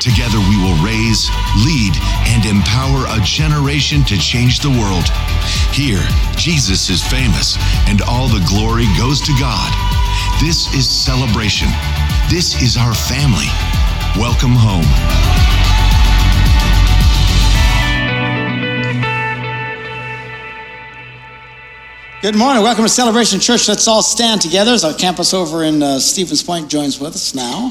Together, we will raise, lead, and empower a generation to change the world. Here, Jesus is famous, and all the glory goes to God. This is celebration. This is our family. Welcome home. Good morning. Welcome to Celebration Church. Let's all stand together as our campus over in uh, Stevens Point joins with us now.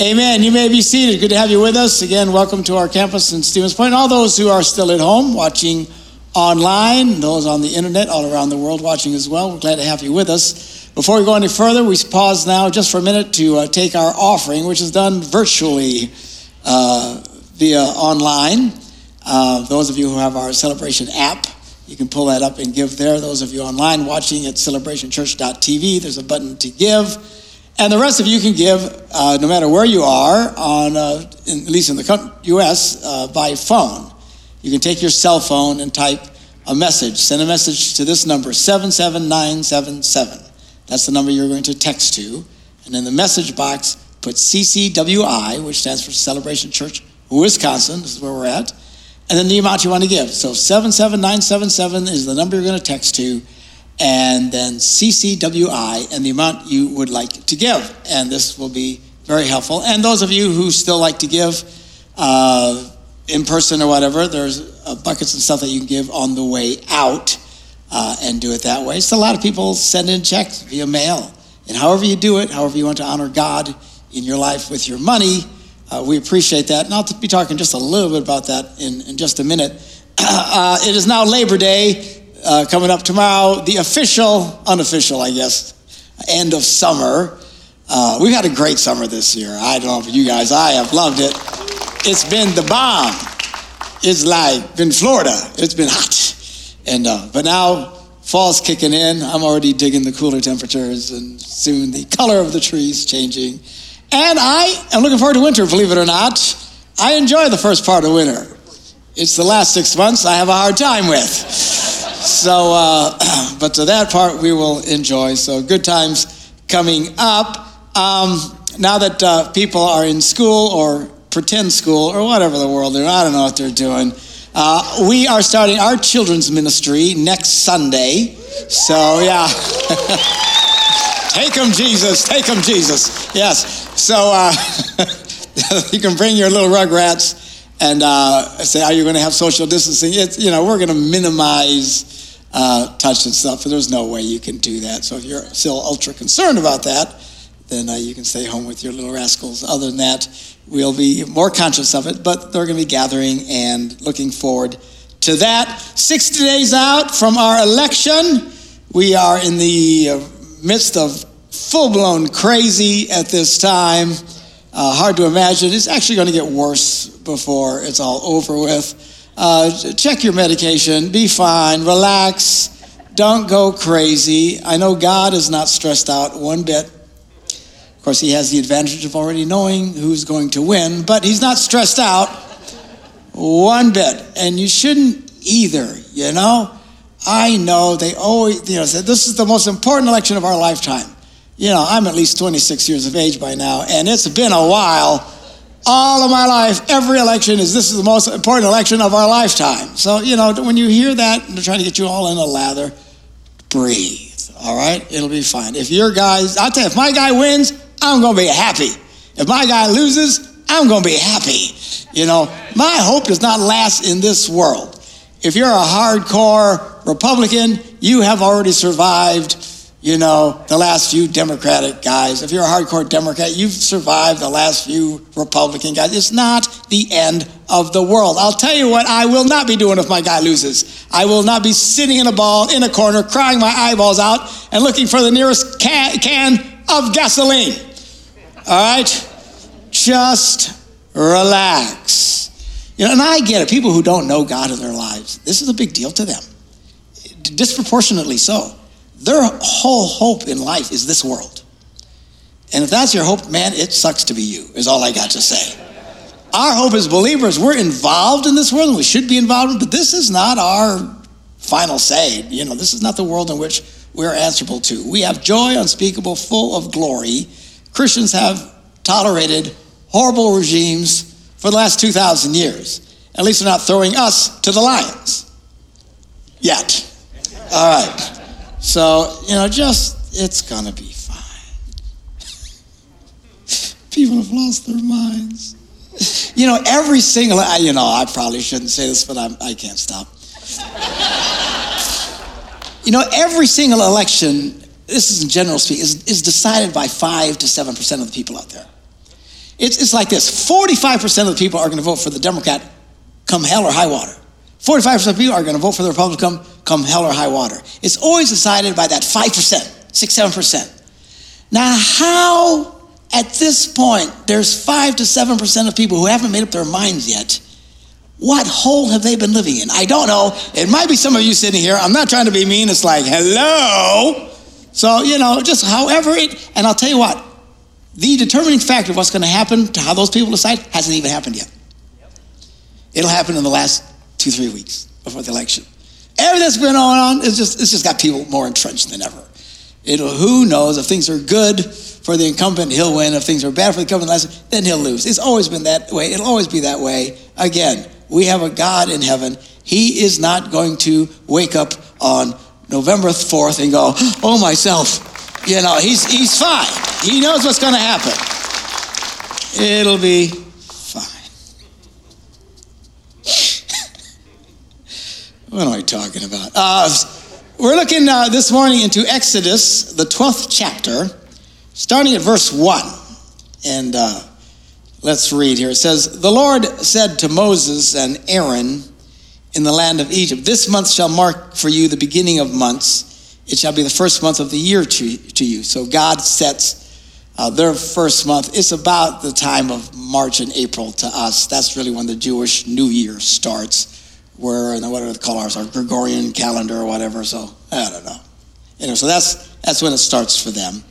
Amen. You may be seated. Good to have you with us. Again, welcome to our campus in Stevens Point. All those who are still at home watching online, those on the internet all around the world watching as well, we're glad to have you with us. Before we go any further, we pause now just for a minute to uh, take our offering, which is done virtually uh, via online. Uh, those of you who have our celebration app, you can pull that up and give there. Those of you online watching at celebrationchurch.tv, there's a button to give. And the rest of you can give, uh, no matter where you are, on uh, in, at least in the U.S., uh, by phone. You can take your cell phone and type a message. Send a message to this number, 77977. That's the number you're going to text to. And in the message box, put CCWI, which stands for Celebration Church, Wisconsin. This is where we're at. And then the amount you want to give. So 77977 is the number you're going to text to and then CCWI and the amount you would like to give. And this will be very helpful. And those of you who still like to give uh, in person or whatever, there's uh, buckets and stuff that you can give on the way out uh, and do it that way. So a lot of people send in checks via mail. And however you do it, however you want to honor God in your life with your money, uh, we appreciate that. And I'll be talking just a little bit about that in, in just a minute. Uh, it is now Labor Day uh, coming up tomorrow, the official, unofficial, I guess, end of summer. Uh, we've had a great summer this year. I don't know if you guys, I have loved it. It's been the bomb. It's like been Florida. It's been hot, and uh, but now fall's kicking in. I'm already digging the cooler temperatures, and soon the color of the trees changing. And I am looking forward to winter. Believe it or not, I enjoy the first part of winter. It's the last six months I have a hard time with. So, uh, but to that part we will enjoy. So, good times coming up. Um, now that uh, people are in school or pretend school or whatever the world they're, I don't know what they're doing. Uh, we are starting our children's ministry next Sunday. So, yeah. take them, Jesus. Take them, Jesus. Yes. So, uh, you can bring your little rugrats and uh, say, "Are you going to have social distancing?" It's, you know, we're going to minimize uh, touch and stuff. But there's no way you can do that. So if you're still ultra concerned about that, then uh, you can stay home with your little rascals. Other than that, we'll be more conscious of it. But they're going to be gathering and looking forward to that. 60 days out from our election, we are in the uh, midst of full-blown crazy at this time. Uh, hard to imagine. It's actually going to get worse before it's all over with. Uh, check your medication, be fine, relax, don't go crazy. I know God is not stressed out one bit. Of course, He has the advantage of already knowing who's going to win, but He's not stressed out one bit. And you shouldn't either, you know? I know they always, you know, said this is the most important election of our lifetime. You know, I'm at least 26 years of age by now, and it's been a while. All of my life, every election is this is the most important election of our lifetime. So, you know, when you hear that, they're trying to get you all in a lather, breathe. All right? It'll be fine. If your guys, I'll tell you, if my guy wins, I'm going to be happy. If my guy loses, I'm going to be happy. You know, my hope does not last in this world. If you're a hardcore Republican, you have already survived, you know, the last few Democratic guys. If you're a hardcore Democrat, you've survived the last few Republican guys. It's not the end of the world. I'll tell you what I will not be doing if my guy loses. I will not be sitting in a ball in a corner, crying my eyeballs out, and looking for the nearest can, can of gasoline. All right? Just relax. You know, and I get it. People who don't know God in their lives, this is a big deal to them, disproportionately so. Their whole hope in life is this world. And if that's your hope, man, it sucks to be you, is all I got to say. Our hope as believers, we're involved in this world and we should be involved, but this is not our final say. You know, this is not the world in which we're answerable to. We have joy unspeakable, full of glory. Christians have tolerated horrible regimes for the last 2,000 years. At least they're not throwing us to the lions yet. All right. So, you know, just, it's going to be fine. People have lost their minds. You know, every single, you know, I probably shouldn't say this, but I'm, I can't stop. you know, every single election, this is in general speak, is, is decided by 5 to 7% of the people out there. It's, it's like this 45% of the people are going to vote for the Democrat come hell or high water. 45% of people are going to vote for the Republican come, come hell or high water. It's always decided by that 5%, 6 7%. Now, how at this point there's 5 to 7% of people who haven't made up their minds yet? What hole have they been living in? I don't know. It might be some of you sitting here. I'm not trying to be mean. It's like, hello. So, you know, just however it, and I'll tell you what, the determining factor of what's going to happen to how those people decide hasn't even happened yet. It'll happen in the last two, three weeks before the election. Everything that's been going on is just it's just got people more entrenched than ever. It'll who knows if things are good for the incumbent, he'll win. If things are bad for the incumbent, then he'll lose. It's always been that way. It'll always be that way. Again, we have a God in heaven. He is not going to wake up on November 4th and go, oh myself, you know, he's, he's fine. He knows what's going to happen. It'll be fine. What am I talking about? Uh, we're looking uh, this morning into Exodus, the 12th chapter, starting at verse 1. And uh, let's read here. It says, The Lord said to Moses and Aaron in the land of Egypt, This month shall mark for you the beginning of months. It shall be the first month of the year to, to you. So God sets uh, their first month. It's about the time of March and April to us. That's really when the Jewish New Year starts, where, and what do they call ours, our Gregorian calendar or whatever. So I don't know. Anyway, so that's, that's when it starts for them.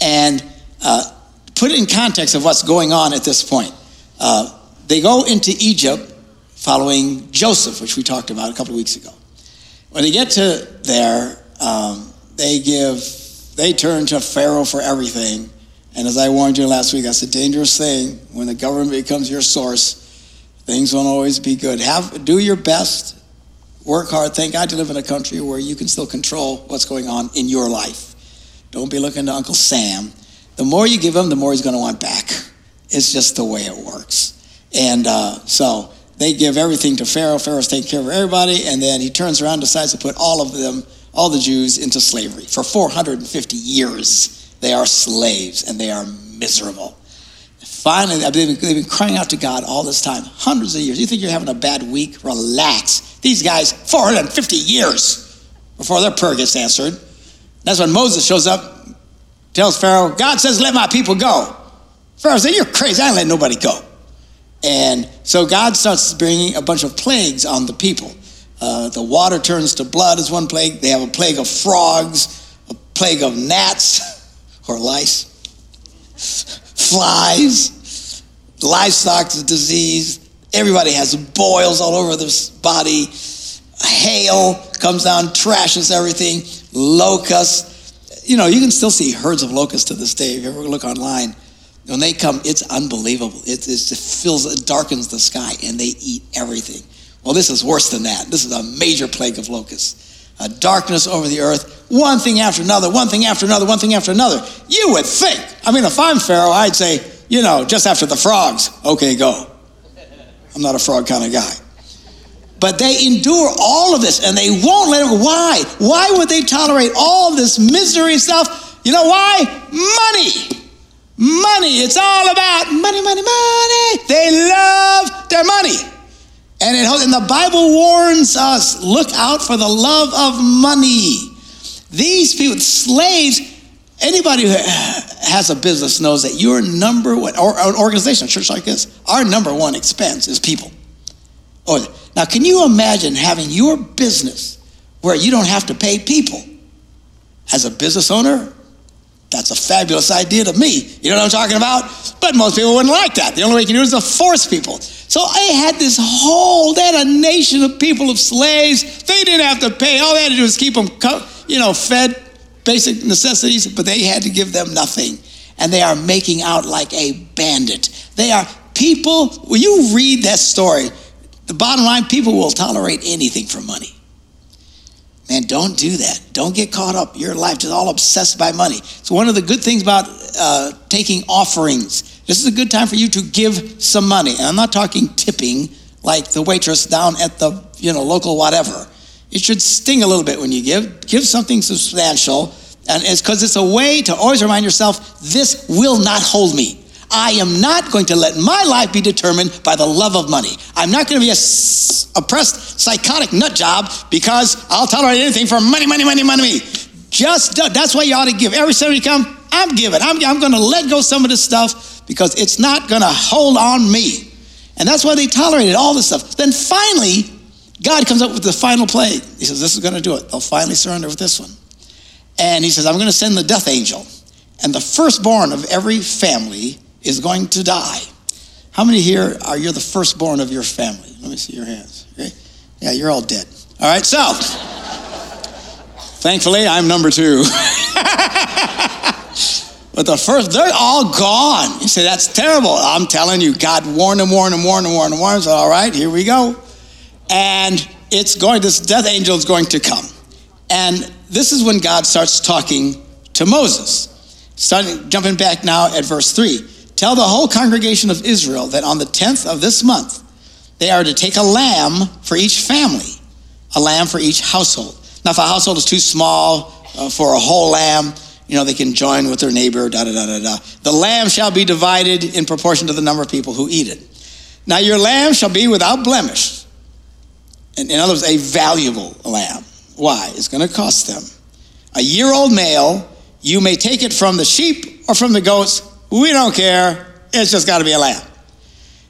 And uh, put it in context of what's going on at this point. Uh, they go into Egypt following Joseph, which we talked about a couple of weeks ago. When they get to there, um, they give, they turn to Pharaoh for everything. And as I warned you last week, that's a dangerous thing. When the government becomes your source, things won't always be good. Have, do your best, work hard. Thank God you live in a country where you can still control what's going on in your life. Don't be looking to Uncle Sam. The more you give him, the more he's going to want back. It's just the way it works. And uh, so they give everything to Pharaoh. Pharaoh's taking care of everybody, and then he turns around, decides to put all of them all the Jews into slavery. For 450 years, they are slaves and they are miserable. Finally, they've been, they've been crying out to God all this time, hundreds of years. You think you're having a bad week? Relax. These guys, 450 years before their prayer gets answered. That's when Moses shows up, tells Pharaoh, God says, let my people go. Pharaoh says, you're crazy. I ain't letting nobody go. And so God starts bringing a bunch of plagues on the people. Uh, the water turns to blood is one plague. They have a plague of frogs, a plague of gnats or lice, flies, livestock disease. Everybody has boils all over their body. Hail comes down, trashes everything. Locusts. you know, you can still see herds of locusts to this day. If you ever look online, when they come, it's unbelievable. It, it fills, it darkens the sky, and they eat everything. Well, this is worse than that. This is a major plague of locusts. A darkness over the earth, one thing after another, one thing after another, one thing after another. You would think. I mean, if I'm Pharaoh, I'd say, you know, just after the frogs, okay, go. I'm not a frog kind of guy. But they endure all of this and they won't let it. Why? Why would they tolerate all this misery stuff? You know why? Money. Money. It's all about money, money, money. They love their money. And, it, and the Bible warns us look out for the love of money. These people, slaves, anybody who has a business knows that your number one, or an organization, a church like this, our number one expense is people. Or, now, can you imagine having your business where you don't have to pay people? As a business owner, that's a fabulous idea to me. You know what I'm talking about? But most people wouldn't like that. The only way you can do it is to force people. So I had this whole, they had a nation of people of slaves. They didn't have to pay. All they had to do was keep them, you know, fed basic necessities, but they had to give them nothing. And they are making out like a bandit. They are people, when you read that story, the bottom line, people will tolerate anything for money. Man, don't do that. Don't get caught up. Your life is all obsessed by money. So one of the good things about uh, taking offerings, this is a good time for you to give some money. And I'm not talking tipping like the waitress down at the you know local whatever. It should sting a little bit when you give. Give something substantial, and it's because it's a way to always remind yourself, this will not hold me. I am not going to let my life be determined by the love of money. I'm not going to be a s- oppressed, psychotic nut job because I'll tolerate anything for money, money, money, money. Just that's why you ought to give. Every time you come, I'm giving. I'm, I'm going to let go some of this stuff because it's not going to hold on me. And that's why they tolerated all this stuff. Then finally, God comes up with the final plague. He says, This is going to do it. They'll finally surrender with this one. And he says, I'm going to send the death angel. And the firstborn of every family is going to die. How many here are you're the firstborn of your family? Let me see your hands. Okay. Yeah, you're all dead. All right, so thankfully I'm number two. but the first, they're all gone. You say, that's terrible. I'm telling you, God warned them, warned them, warned them, warned them, warned them. All right, here we go. And it's going, this death angel is going to come. And this is when God starts talking to Moses. Starting, jumping back now at verse 3. Tell the whole congregation of Israel that on the 10th of this month, they are to take a lamb for each family, a lamb for each household. Now, if a household is too small uh, for a whole lamb, you know, they can join with their neighbor, da da da da da. The lamb shall be divided in proportion to the number of people who eat it. Now, your lamb shall be without blemish. In, in other words, a valuable lamb. Why? It's going to cost them. A year old male, you may take it from the sheep or from the goats we don't care. It's just got to be a lamb.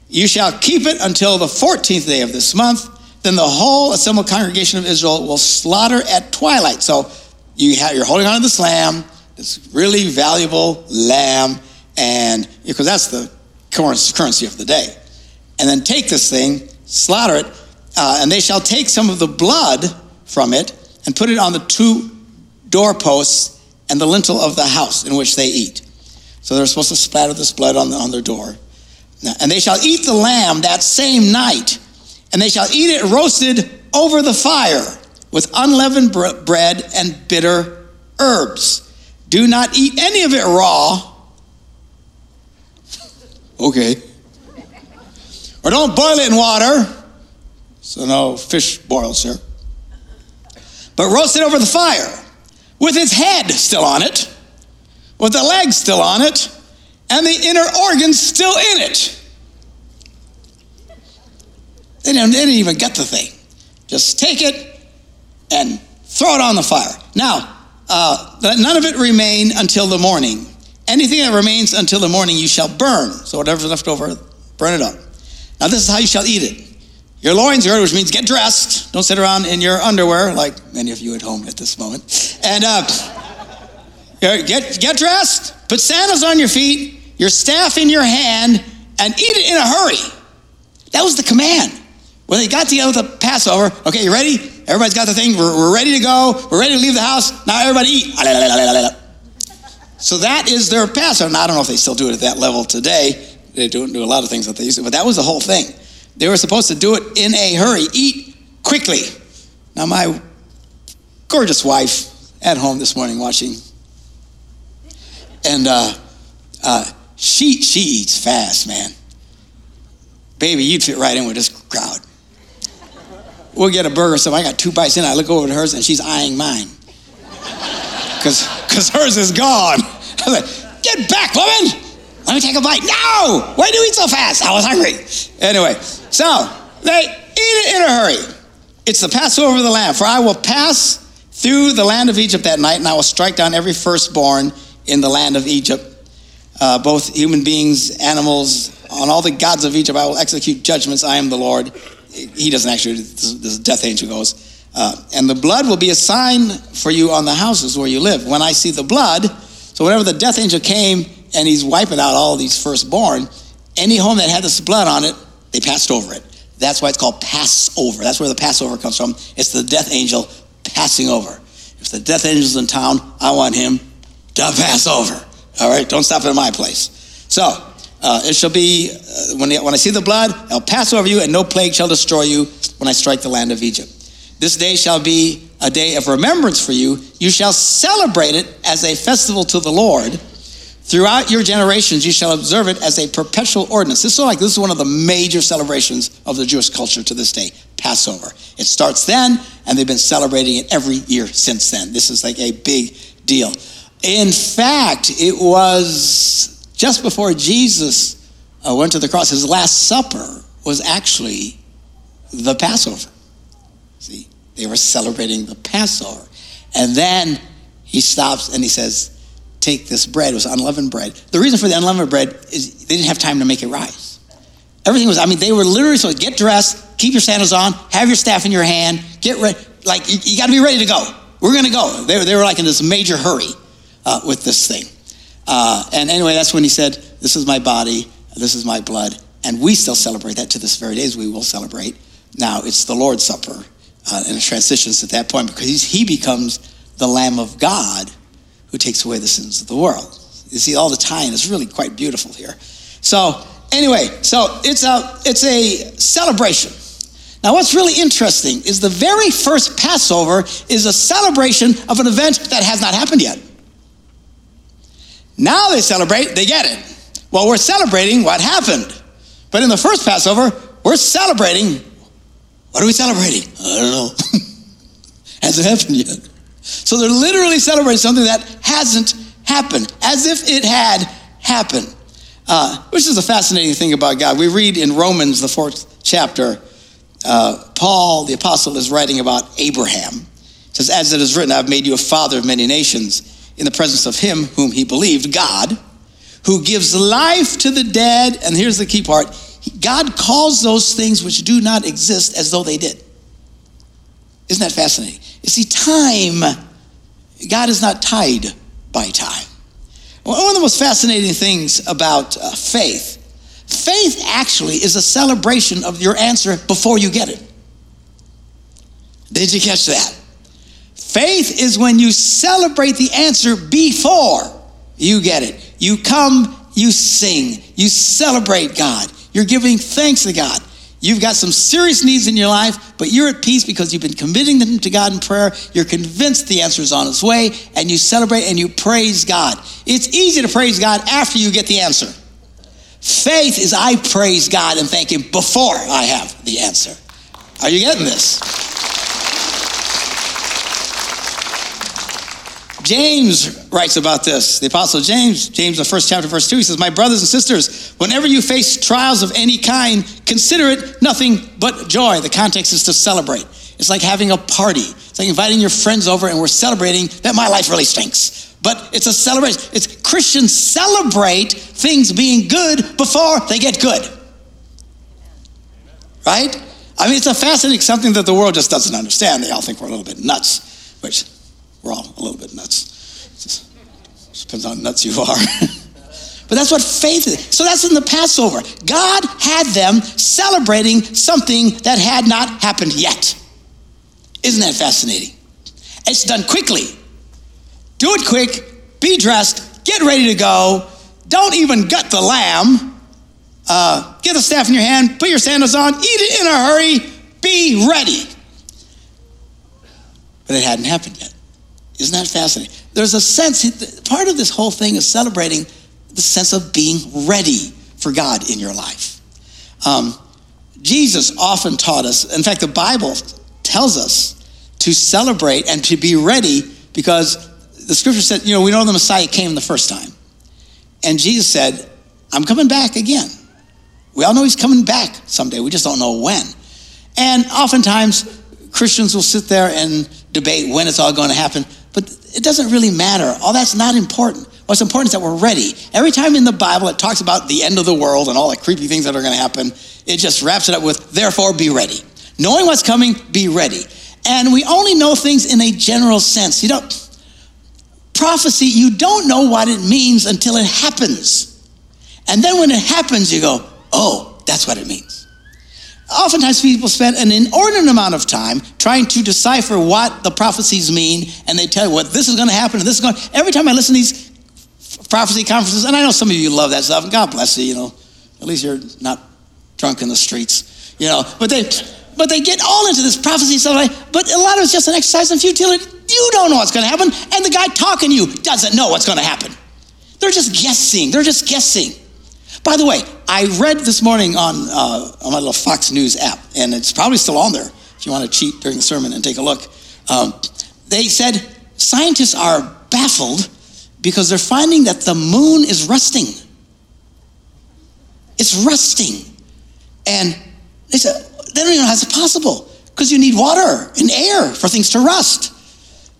You shall keep it until the 14th day of this month. Then the whole assembled congregation of Israel will slaughter at twilight. So you have, you're holding on to this lamb, this really valuable lamb, and because that's the currency of the day. And then take this thing, slaughter it, uh, and they shall take some of the blood from it and put it on the two doorposts and the lintel of the house in which they eat. So they're supposed to splatter this blood on, the, on their door. And they shall eat the lamb that same night, and they shall eat it roasted over the fire with unleavened bread and bitter herbs. Do not eat any of it raw. okay. Or don't boil it in water. So no fish boils here. But roast it over the fire with its head still on it with the legs still on it and the inner organs still in it. They didn't, they didn't even get the thing. Just take it and throw it on the fire. Now, uh, none of it remain until the morning. Anything that remains until the morning you shall burn. So whatever's left over, burn it up. Now this is how you shall eat it. Your loins girded, which means get dressed. Don't sit around in your underwear like many of you at home at this moment. And uh, Get, get dressed, put sandals on your feet, your staff in your hand, and eat it in a hurry. That was the command. When they got together with the Passover, okay, you ready? Everybody's got the thing. We're, we're ready to go. We're ready to leave the house. Now everybody eat. Ah, so that is their Passover. And I don't know if they still do it at that level today. They don't do a lot of things that they used to, but that was the whole thing. They were supposed to do it in a hurry, eat quickly. Now, my gorgeous wife at home this morning watching, and uh, uh, she she eats fast, man. Baby, you'd fit right in with this crowd. We'll get a burger, so I got two bites in. I look over at hers, and she's eyeing mine because hers is gone. I was like, get back, woman. Let me take a bite. No! Why do you eat so fast? I was hungry. Anyway, so they eat it in a hurry. It's the Passover of the Lamb. For I will pass through the land of Egypt that night, and I will strike down every firstborn in the land of Egypt, uh, both human beings, animals, on all the gods of Egypt. I will execute judgments. I am the Lord. He doesn't actually, the death angel goes. Uh, and the blood will be a sign for you on the houses where you live. When I see the blood, so whenever the death angel came and he's wiping out all these firstborn, any home that had this blood on it, they passed over it. That's why it's called Passover. That's where the Passover comes from. It's the death angel passing over. If the death angel's in town, I want him to pass over. All right, don't stop at my place. So uh, it shall be uh, when, when I see the blood, I'll pass over you, and no plague shall destroy you when I strike the land of Egypt. This day shall be a day of remembrance for you. You shall celebrate it as a festival to the Lord. Throughout your generations, you shall observe it as a perpetual ordinance. This is like this is one of the major celebrations of the Jewish culture to this day, Passover. It starts then, and they've been celebrating it every year since then. This is like a big deal. In fact, it was just before Jesus uh, went to the cross. His Last Supper was actually the Passover. See, they were celebrating the Passover. And then he stops and he says, Take this bread. It was unleavened bread. The reason for the unleavened bread is they didn't have time to make it rise. Everything was, I mean, they were literally so get dressed, keep your sandals on, have your staff in your hand, get ready. Like, you, you got to be ready to go. We're going to go. They, they were like in this major hurry uh, with this thing. Uh, and anyway, that's when he said, This is my body, this is my blood. And we still celebrate that to this very day, as we will celebrate. Now, it's the Lord's Supper uh, and it transitions at that point because he becomes the Lamb of God who takes away the sins of the world. You see, all the tie-in is really quite beautiful here. So anyway, so it's a it's a celebration. Now, what's really interesting is the very first Passover is a celebration of an event that has not happened yet. Now they celebrate, they get it. Well, we're celebrating what happened. But in the first Passover, we're celebrating what are we celebrating? I don't know. hasn't happened yet. So they're literally celebrating something that hasn't happened, as if it had happened. Uh, which is a fascinating thing about God. We read in Romans, the fourth chapter, uh, Paul, the apostle, is writing about Abraham. Says, As it is written, I've made you a father of many nations in the presence of him whom he believed, God, who gives life to the dead. And here's the key part God calls those things which do not exist as though they did. Isn't that fascinating? You see, time, God is not tied by time. One of the most fascinating things about uh, faith, faith actually is a celebration of your answer before you get it. Did you catch that? Faith is when you celebrate the answer before you get it. You come, you sing, you celebrate God. You're giving thanks to God. You've got some serious needs in your life, but you're at peace because you've been committing them to God in prayer. You're convinced the answer is on its way, and you celebrate and you praise God. It's easy to praise God after you get the answer. Faith is I praise God and thank Him before I have the answer. Are you getting this? James writes about this. The Apostle James, James, the first chapter, verse 2, he says, My brothers and sisters, whenever you face trials of any kind, consider it nothing but joy. The context is to celebrate. It's like having a party. It's like inviting your friends over and we're celebrating that my life really stinks. But it's a celebration. It's Christians celebrate things being good before they get good. Right? I mean, it's a fascinating something that the world just doesn't understand. They all think we're a little bit nuts, which we're all a little bit nuts. Just depends how nuts you are. but that's what faith is. So that's in the Passover. God had them celebrating something that had not happened yet. Isn't that fascinating? It's done quickly. Do it quick, be dressed, get ready to go. Don't even gut the lamb. Uh, get the staff in your hand, put your sandals on, eat it in a hurry, be ready. But it hadn't happened yet. Isn't that fascinating? There's a sense, part of this whole thing is celebrating the sense of being ready for God in your life. Um, Jesus often taught us, in fact, the Bible tells us to celebrate and to be ready because the scripture said, you know, we know the Messiah came the first time. And Jesus said, I'm coming back again. We all know he's coming back someday. We just don't know when. And oftentimes, Christians will sit there and debate when it's all going to happen, it doesn't really matter. All that's not important. What's important is that we're ready. Every time in the Bible it talks about the end of the world and all the creepy things that are going to happen, it just wraps it up with, therefore, be ready. Knowing what's coming, be ready. And we only know things in a general sense. You don't, prophecy, you don't know what it means until it happens. And then when it happens, you go, oh, that's what it means. Oftentimes, people spend an inordinate amount of time trying to decipher what the prophecies mean, and they tell you what this is going to happen and this is going. Every time I listen to these prophecy conferences, and I know some of you love that stuff, and God bless you. You know, at least you're not drunk in the streets. You know, but they, but they get all into this prophecy stuff. But a lot of it's just an exercise in futility. You don't know what's going to happen, and the guy talking to you doesn't know what's going to happen. They're just guessing. They're just guessing. By the way, I read this morning on, uh, on my little Fox News app, and it's probably still on there if you want to cheat during the sermon and take a look. Um, they said scientists are baffled because they're finding that the moon is rusting. It's rusting. And they said, they don't even know how it's possible because you need water and air for things to rust.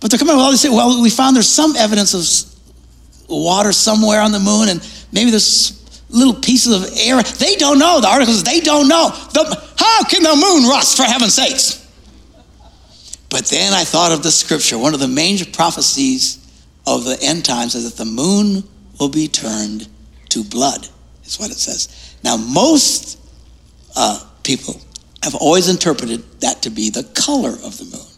But they're coming up with all these, well, we found there's some evidence of water somewhere on the moon, and maybe there's little pieces of air. They don't know. The articles, they don't know. The, how can the moon rust, for heaven's sakes? But then I thought of the scripture. One of the major prophecies of the end times is that the moon will be turned to blood, is what it says. Now, most uh, people have always interpreted that to be the color of the moon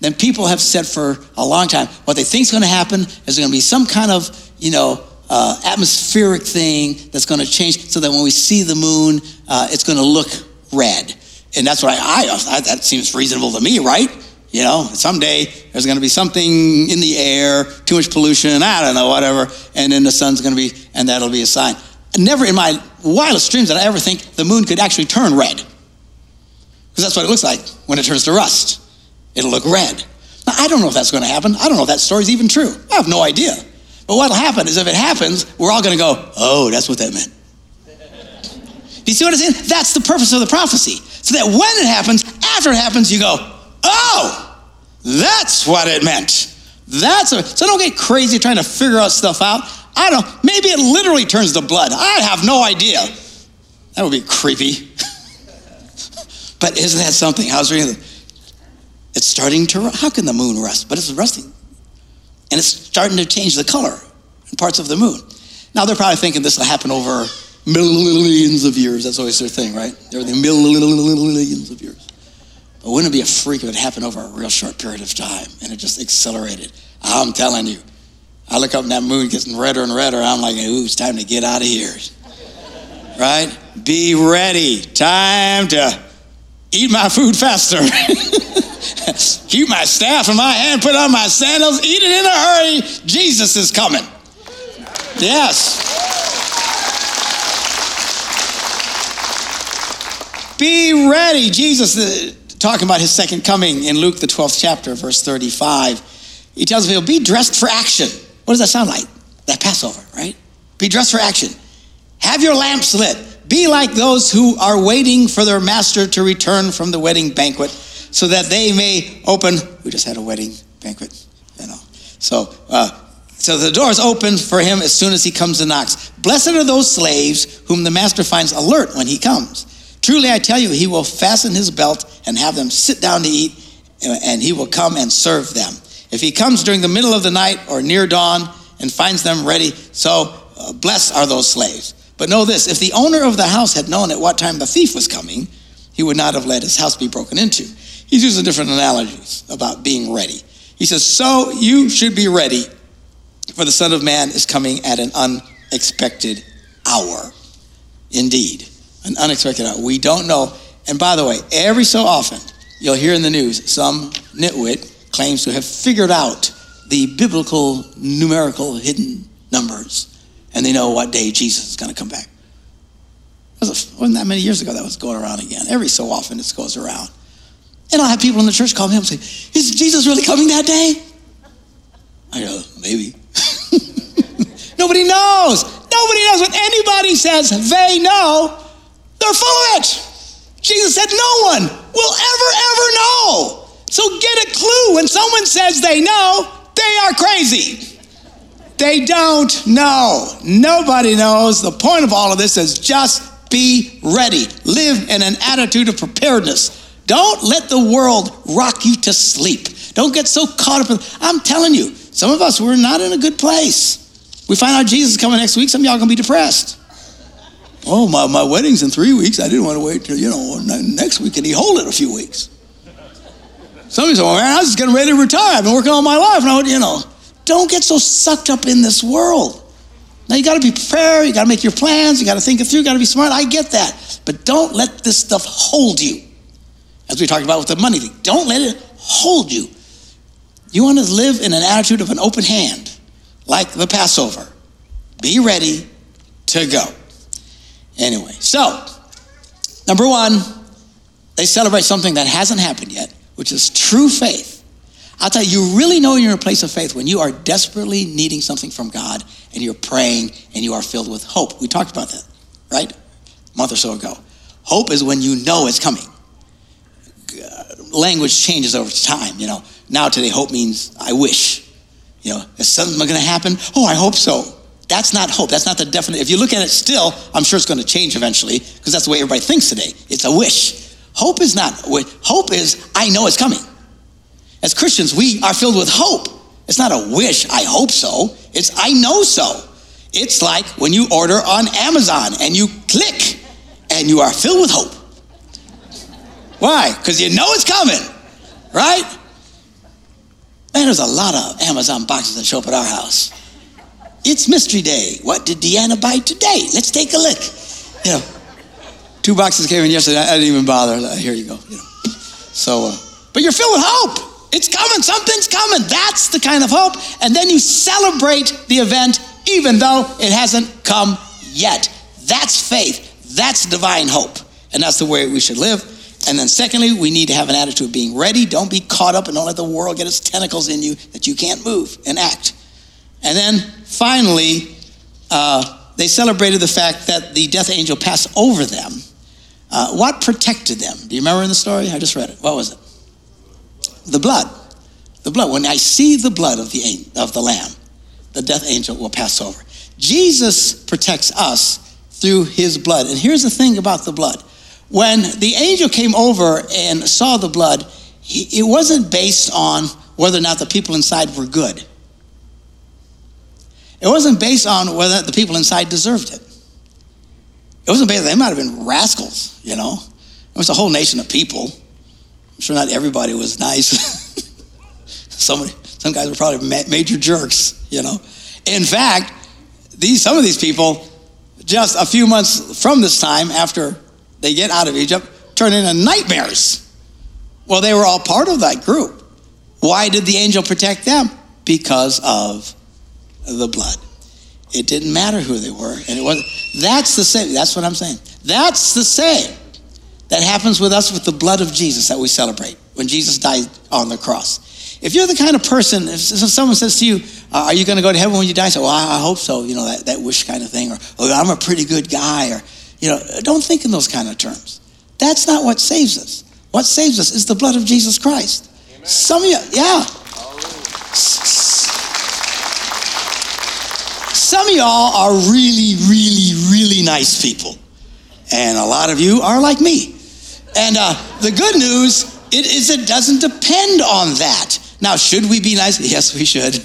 then people have said for a long time what they think is going to happen is going to be some kind of, you know, uh, atmospheric thing that's going to change so that when we see the moon, uh, it's going to look red. And that's what I, I, that seems reasonable to me, right? You know, someday there's going to be something in the air, too much pollution, I don't know, whatever, and then the sun's going to be, and that'll be a sign. Never in my wildest dreams did I ever think the moon could actually turn red. Because that's what it looks like when it turns to rust. It'll look red. Now, I don't know if that's going to happen. I don't know if that story's even true. I have no idea. But what'll happen is if it happens, we're all going to go, oh, that's what that meant. you see what I'm saying? That's the purpose of the prophecy. So that when it happens, after it happens, you go, oh, that's what it meant. That's a, so don't get crazy trying to figure out stuff out. I don't maybe it literally turns to blood. I have no idea. That would be creepy. but isn't that something? I was reading it's starting to, how can the moon rust? But it's rusting. And it's starting to change the color in parts of the moon. Now they're probably thinking this will happen over millions of years. That's always their thing, right? The millions of years. But wouldn't it be a freak if it happened over a real short period of time and it just accelerated? I'm telling you. I look up and that moon getting redder and redder. I'm like, ooh, it's time to get out of here. right? Be ready. Time to eat my food faster. Keep my staff in my hand, put on my sandals, eat it in a hurry. Jesus is coming. Yes. Be ready. Jesus, uh, talking about his second coming in Luke, the 12th chapter, verse 35, he tells people, be dressed for action. What does that sound like? That Passover, right? Be dressed for action. Have your lamps lit. Be like those who are waiting for their master to return from the wedding banquet so that they may open. We just had a wedding banquet, you know. So, uh, so the door is open for him as soon as he comes and knocks. Blessed are those slaves whom the master finds alert when he comes. Truly, I tell you, he will fasten his belt and have them sit down to eat, and he will come and serve them. If he comes during the middle of the night or near dawn and finds them ready, so uh, blessed are those slaves. But know this if the owner of the house had known at what time the thief was coming, he would not have let his house be broken into. He's using different analogies about being ready. He says, So you should be ready For the Son of Man is coming at an unexpected hour. Indeed, an unexpected hour. We don't know. And by the way, every so often, you'll hear in the news some nitwit claims to have figured out the biblical numerical hidden numbers and they know what day Jesus is going to come back. Wasn't that many years ago that was going around again. Every so often this goes around. And I'll have people in the church call me up and say, Is Jesus really coming that day? I go, Maybe. Nobody knows. Nobody knows. When anybody says they know, they're full of it. Jesus said, No one will ever, ever know. So get a clue. When someone says they know, they are crazy. They don't know. Nobody knows. The point of all of this is just be ready. Live in an attitude of preparedness. Don't let the world rock you to sleep. Don't get so caught up in. I'm telling you, some of us, we're not in a good place. We find out Jesus is coming next week, some of y'all gonna be depressed. Oh, my, my wedding's in three weeks. I didn't want to wait till, you know, next week. and he hold it a few weeks? Some of you say, well, man, I was just getting ready to retire. I've been working all my life. Now, you know, don't get so sucked up in this world. Now you got to be prepared. You got to make your plans. You got to think it through. You got to be smart. I get that, but don't let this stuff hold you. As we talked about with the money thing, don't let it hold you. You want to live in an attitude of an open hand, like the Passover. Be ready to go. Anyway, so number one, they celebrate something that hasn't happened yet, which is true faith. I'll tell you, you really know you're in a place of faith when you are desperately needing something from God and you're praying and you are filled with hope. We talked about that, right? A month or so ago. Hope is when you know it's coming. Uh, language changes over time, you know. Now today, hope means I wish. You know, is something going to happen? Oh, I hope so. That's not hope. That's not the definite. If you look at it still, I'm sure it's going to change eventually because that's the way everybody thinks today. It's a wish. Hope is not. Hope is I know it's coming. As Christians, we are filled with hope. It's not a wish, I hope so. It's I know so. It's like when you order on Amazon and you click and you are filled with hope. Why? Because you know it's coming, right? Man, there's a lot of Amazon boxes that show up at our house. It's mystery day. What did Deanna buy today? Let's take a look. You know, two boxes came in yesterday. I didn't even bother. Here you go. You know. So, uh, but you're filled with hope. It's coming, something's coming. That's the kind of hope. And then you celebrate the event even though it hasn't come yet. That's faith. That's divine hope. And that's the way we should live. And then, secondly, we need to have an attitude of being ready. Don't be caught up and don't let the world get its tentacles in you that you can't move and act. And then, finally, uh, they celebrated the fact that the death angel passed over them. Uh, what protected them? Do you remember in the story? I just read it. What was it? the blood. The blood. When I see the blood of the, of the lamb, the death angel will pass over. Jesus protects us through his blood. And here's the thing about the blood. When the angel came over and saw the blood, it wasn't based on whether or not the people inside were good. It wasn't based on whether the people inside deserved it. It wasn't based, they might have been rascals, you know. It was a whole nation of people. I'm sure not everybody was nice. some, some guys were probably major jerks, you know. In fact, these, some of these people, just a few months from this time, after they get out of Egypt, turn into nightmares. Well, they were all part of that group. Why did the angel protect them? Because of the blood. It didn't matter who they were, and it was. That's the same. That's what I'm saying. That's the same that happens with us with the blood of Jesus that we celebrate when Jesus died on the cross. If you're the kind of person, if someone says to you, uh, Are you going to go to heaven when you die? I say, Well, I hope so, you know, that, that wish kind of thing, or oh, I'm a pretty good guy, or, you know, don't think in those kind of terms. That's not what saves us. What saves us is the blood of Jesus Christ. Amen. Some of you, yeah. Some of y'all are really, really, really nice people. And a lot of you are like me. And uh, the good news it is it doesn't depend on that. Now, should we be nice? Yes, we should.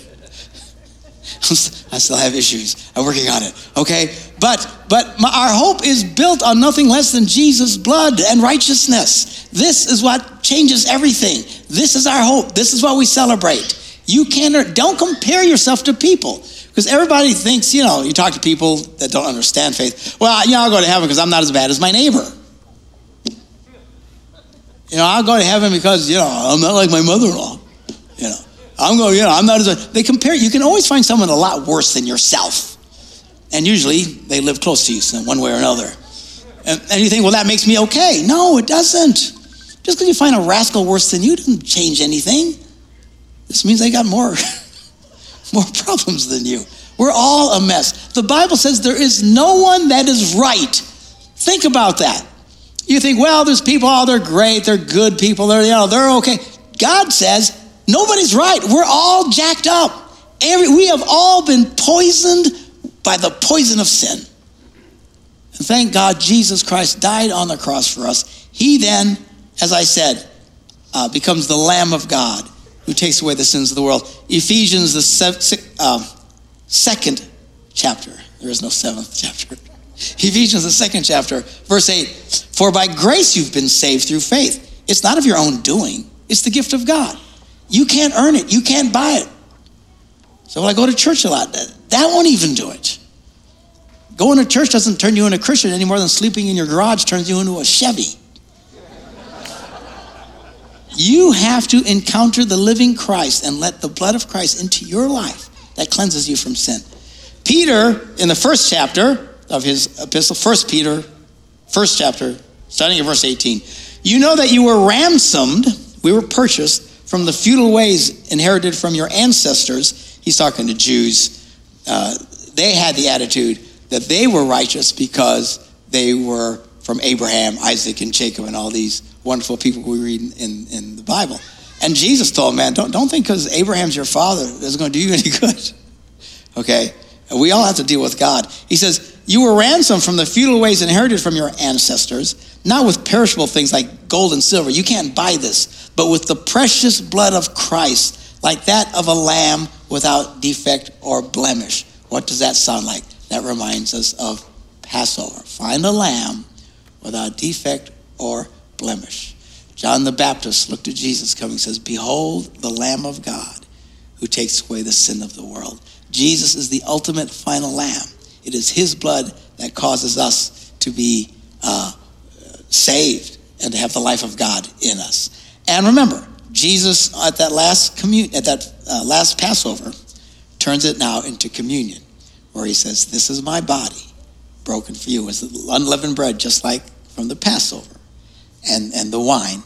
I still have issues. I'm working on it. Okay, but but my, our hope is built on nothing less than Jesus' blood and righteousness. This is what changes everything. This is our hope. This is what we celebrate. You can't, don't compare yourself to people. Because everybody thinks, you know, you talk to people that don't understand faith. Well, you know, I'll go to heaven because I'm not as bad as my neighbor. You know, I'll go to heaven because, you know, I'm not like my mother in law. You know, I'm going, you know, I'm not as, they compare, you can always find someone a lot worse than yourself. And usually they live close to you in one way or another. And, and you think, well, that makes me okay. No, it doesn't. Just because you find a rascal worse than you doesn't change anything. This means they got more, more problems than you. We're all a mess. The Bible says there is no one that is right. Think about that. You think, well, there's people, oh, they're great, they're good people, they're, you know, they're okay. God says nobody's right. We're all jacked up. Every, we have all been poisoned by the poison of sin. And thank God Jesus Christ died on the cross for us. He then, as I said, uh, becomes the Lamb of God who takes away the sins of the world. Ephesians, the se- uh, second chapter. There is no seventh chapter. Ephesians, the second chapter, verse 8 For by grace you've been saved through faith. It's not of your own doing, it's the gift of God. You can't earn it, you can't buy it. So when I go to church a lot, that, won't even do it. Going to church doesn't turn you into a Christian any more than sleeping in your garage turns you into a Chevy. You have to encounter the living Christ and let the blood of Christ into your life that cleanses you from sin. Peter, in the first chapter, of his epistle, First Peter, first chapter, starting at verse 18. You know that you were ransomed, we were purchased from the futile ways inherited from your ancestors. He's talking to Jews. Uh, they had the attitude that they were righteous because they were from Abraham, Isaac, and Jacob, and all these wonderful people we read in, in the Bible. And Jesus told man, don't, don't think because Abraham's your father, that's going to do you any good. okay? And we all have to deal with God. He says, You were ransomed from the futile ways inherited from your ancestors, not with perishable things like gold and silver. You can't buy this, but with the precious blood of Christ, like that of a lamb without defect or blemish. What does that sound like? That reminds us of Passover. Find a lamb without defect or blemish. John the Baptist looked at Jesus coming and says, Behold the Lamb of God who takes away the sin of the world. Jesus is the ultimate final lamb. It is his blood that causes us to be uh, saved and to have the life of God in us. And remember, Jesus at that last commun- at that uh, last Passover turns it now into communion, where he says, "This is my body, broken for you." It's unleavened bread, just like from the Passover, and and the wine,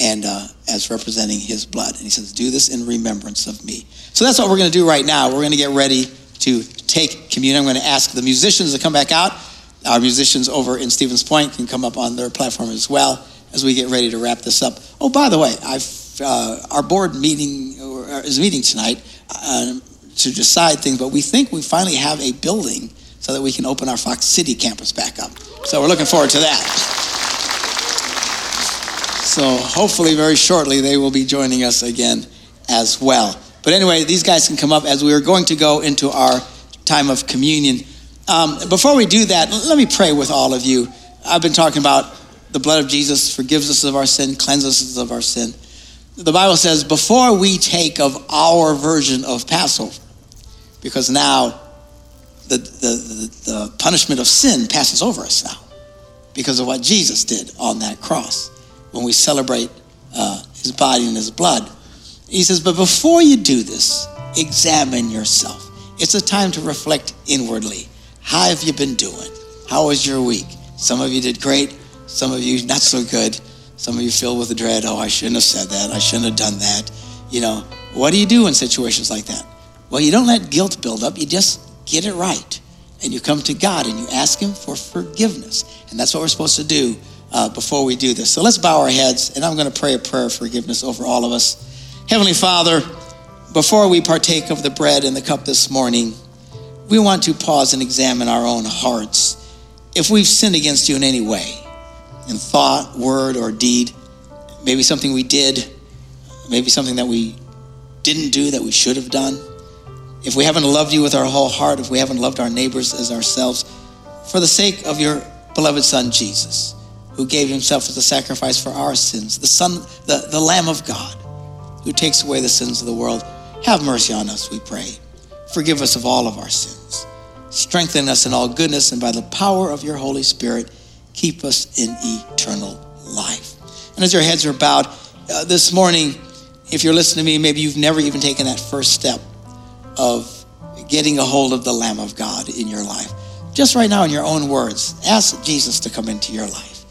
and uh, as representing his blood. And he says, Do this in remembrance of me. So that's what we're going to do right now. We're going to get ready to take communion. I'm going to ask the musicians to come back out. Our musicians over in Stevens Point can come up on their platform as well as we get ready to wrap this up. Oh, by the way, I've, uh, our board meeting uh, is meeting tonight uh, to decide things, but we think we finally have a building so that we can open our Fox City campus back up. So we're looking forward to that. So hopefully, very shortly, they will be joining us again as well. But anyway, these guys can come up as we are going to go into our time of communion. Um, before we do that, let me pray with all of you. I've been talking about the blood of Jesus forgives us of our sin, cleanses us of our sin. The Bible says, before we take of our version of Passover, because now the, the, the, punishment of sin passes over us now because of what Jesus did on that cross when we celebrate uh, his body and his blood. He says, but before you do this, examine yourself. It's a time to reflect inwardly. How have you been doing? How was your week? Some of you did great, some of you not so good. Some of you filled with the dread. Oh, I shouldn't have said that. I shouldn't have done that. You know, what do you do in situations like that? Well, you don't let guilt build up. You just get it right. And you come to God and you ask Him for forgiveness. And that's what we're supposed to do uh, before we do this. So let's bow our heads, and I'm going to pray a prayer of forgiveness over all of us. Heavenly Father, before we partake of the bread and the cup this morning, we want to pause and examine our own hearts. If we've sinned against you in any way, in thought, word, or deed, maybe something we did, maybe something that we didn't do that we should have done, if we haven't loved you with our whole heart, if we haven't loved our neighbors as ourselves, for the sake of your beloved Son, Jesus, who gave himself as a sacrifice for our sins, the Son, the, the Lamb of God, who takes away the sins of the world. Have mercy on us, we pray. Forgive us of all of our sins. Strengthen us in all goodness, and by the power of your Holy Spirit, keep us in eternal life. And as your heads are bowed, uh, this morning, if you're listening to me, maybe you've never even taken that first step of getting a hold of the Lamb of God in your life. Just right now, in your own words, ask Jesus to come into your life.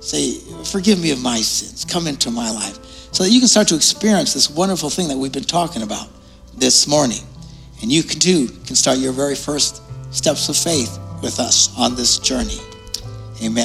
Say, Forgive me of my sins. Come into my life. So that you can start to experience this wonderful thing that we've been talking about this morning. And you can too can start your very first steps of faith with us on this journey. Amen.